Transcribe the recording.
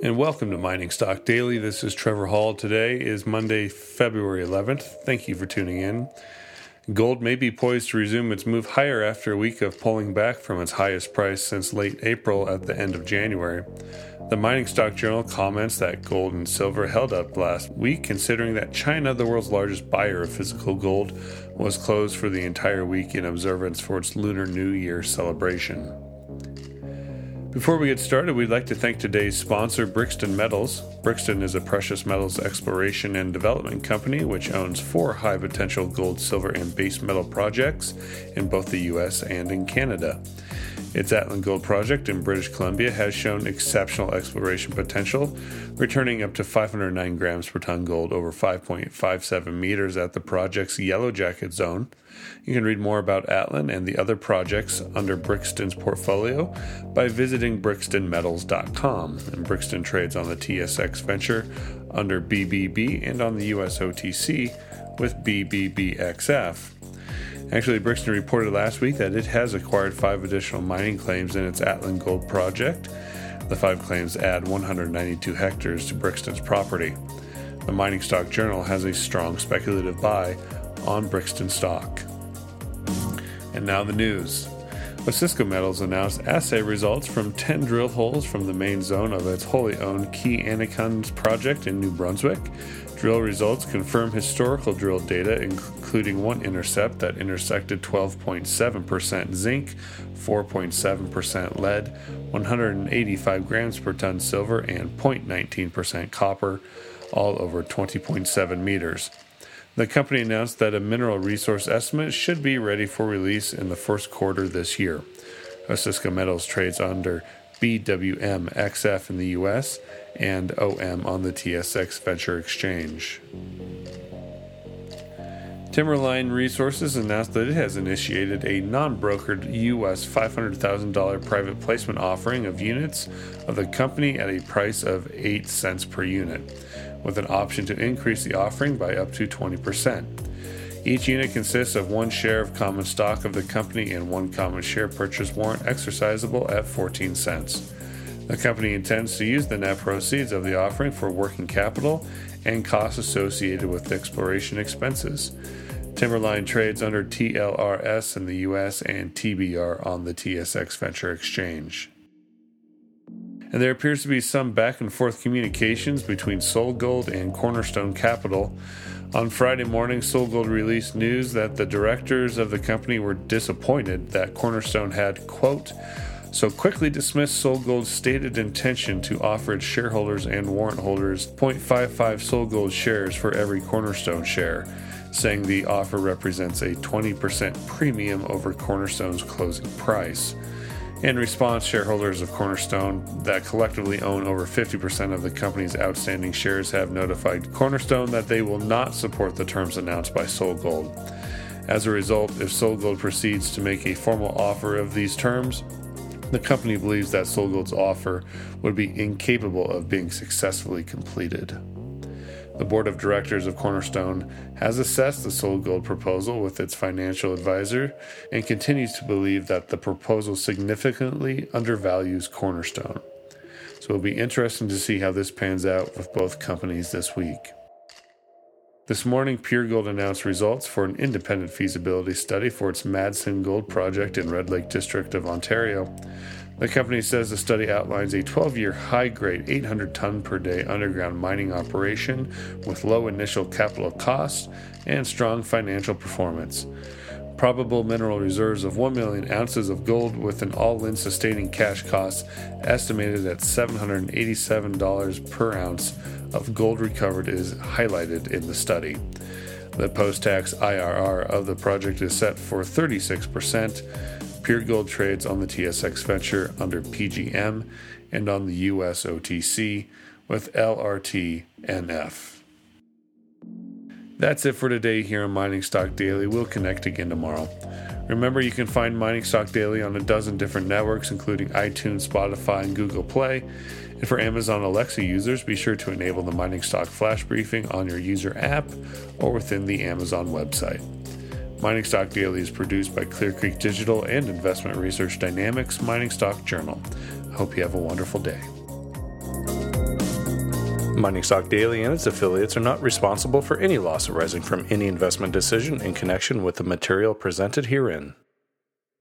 and welcome to Mining Stock Daily. This is Trevor Hall. Today is Monday, February 11th. Thank you for tuning in. Gold may be poised to resume its move higher after a week of pulling back from its highest price since late April at the end of January. The Mining Stock Journal comments that gold and silver held up last week, considering that China, the world's largest buyer of physical gold, was closed for the entire week in observance for its Lunar New Year celebration. Before we get started, we'd like to thank today's sponsor, Brixton Metals. Brixton is a precious metals exploration and development company which owns four high potential gold, silver, and base metal projects in both the US and in Canada. Its Atlin Gold project in British Columbia has shown exceptional exploration potential, returning up to 509 grams per ton gold over 5.57 meters at the project's Yellow Jacket zone. You can read more about Atlin and the other projects under Brixton's portfolio by visiting brixtonmetals.com. And Brixton trades on the TSX Venture under BBB and on the US OTC with BBBXF. Actually, Brixton reported last week that it has acquired five additional mining claims in its Atlin Gold project. The five claims add 192 hectares to Brixton's property. The Mining Stock Journal has a strong speculative buy on Brixton stock. And now the news. Osisko Metals announced assay results from 10 drill holes from the main zone of its wholly owned Key Anacon project in New Brunswick. Drill results confirm historical drill data, including one intercept that intersected 12.7% zinc, 4.7% lead, 185 grams per ton silver, and 0.19% copper, all over 20.7 meters. The company announced that a mineral resource estimate should be ready for release in the first quarter this year. Osisko Metals trades under BWMXF in the US and OM on the TSX Venture Exchange. Timberline Resources announced that it has initiated a non brokered US $500,000 private placement offering of units of the company at a price of 8 cents per unit, with an option to increase the offering by up to 20%. Each unit consists of one share of common stock of the company and one common share purchase warrant exercisable at 14 cents. The company intends to use the net proceeds of the offering for working capital and costs associated with exploration expenses. Timberline trades under TLRS in the US and TBR on the TSX Venture Exchange. And there appears to be some back and forth communications between SolGold and Cornerstone Capital. On Friday morning, SolGold released news that the directors of the company were disappointed that Cornerstone had, quote, so quickly dismissed SolGold's stated intention to offer its shareholders and warrant holders 0.55 SolGold shares for every Cornerstone share, saying the offer represents a 20% premium over Cornerstone's closing price. In response, shareholders of Cornerstone that collectively own over 50% of the company's outstanding shares have notified Cornerstone that they will not support the terms announced by SolGold. As a result, if SolGold proceeds to make a formal offer of these terms, the company believes that SolGold's offer would be incapable of being successfully completed. The board of directors of Cornerstone has assessed the SolGold proposal with its financial advisor and continues to believe that the proposal significantly undervalues Cornerstone. So it'll be interesting to see how this pans out with both companies this week. This morning, Pure Gold announced results for an independent feasibility study for its Madsen Gold project in Red Lake District of Ontario. The company says the study outlines a 12 year high grade 800 ton per day underground mining operation with low initial capital costs and strong financial performance. Probable mineral reserves of 1 million ounces of gold with an all in sustaining cash cost estimated at $787 per ounce of gold recovered is highlighted in the study. The post tax IRR of the project is set for 36%. Pure Gold trades on the TSX Venture under PGM and on the US OTC with LRTNF. That's it for today here on Mining Stock Daily. We'll connect again tomorrow. Remember, you can find Mining Stock Daily on a dozen different networks, including iTunes, Spotify, and Google Play. And for Amazon Alexa users, be sure to enable the Mining Stock Flash Briefing on your user app or within the Amazon website. Mining Stock Daily is produced by Clear Creek Digital and Investment Research Dynamics Mining Stock Journal. I hope you have a wonderful day. Mining Stock Daily and its affiliates are not responsible for any loss arising from any investment decision in connection with the material presented herein.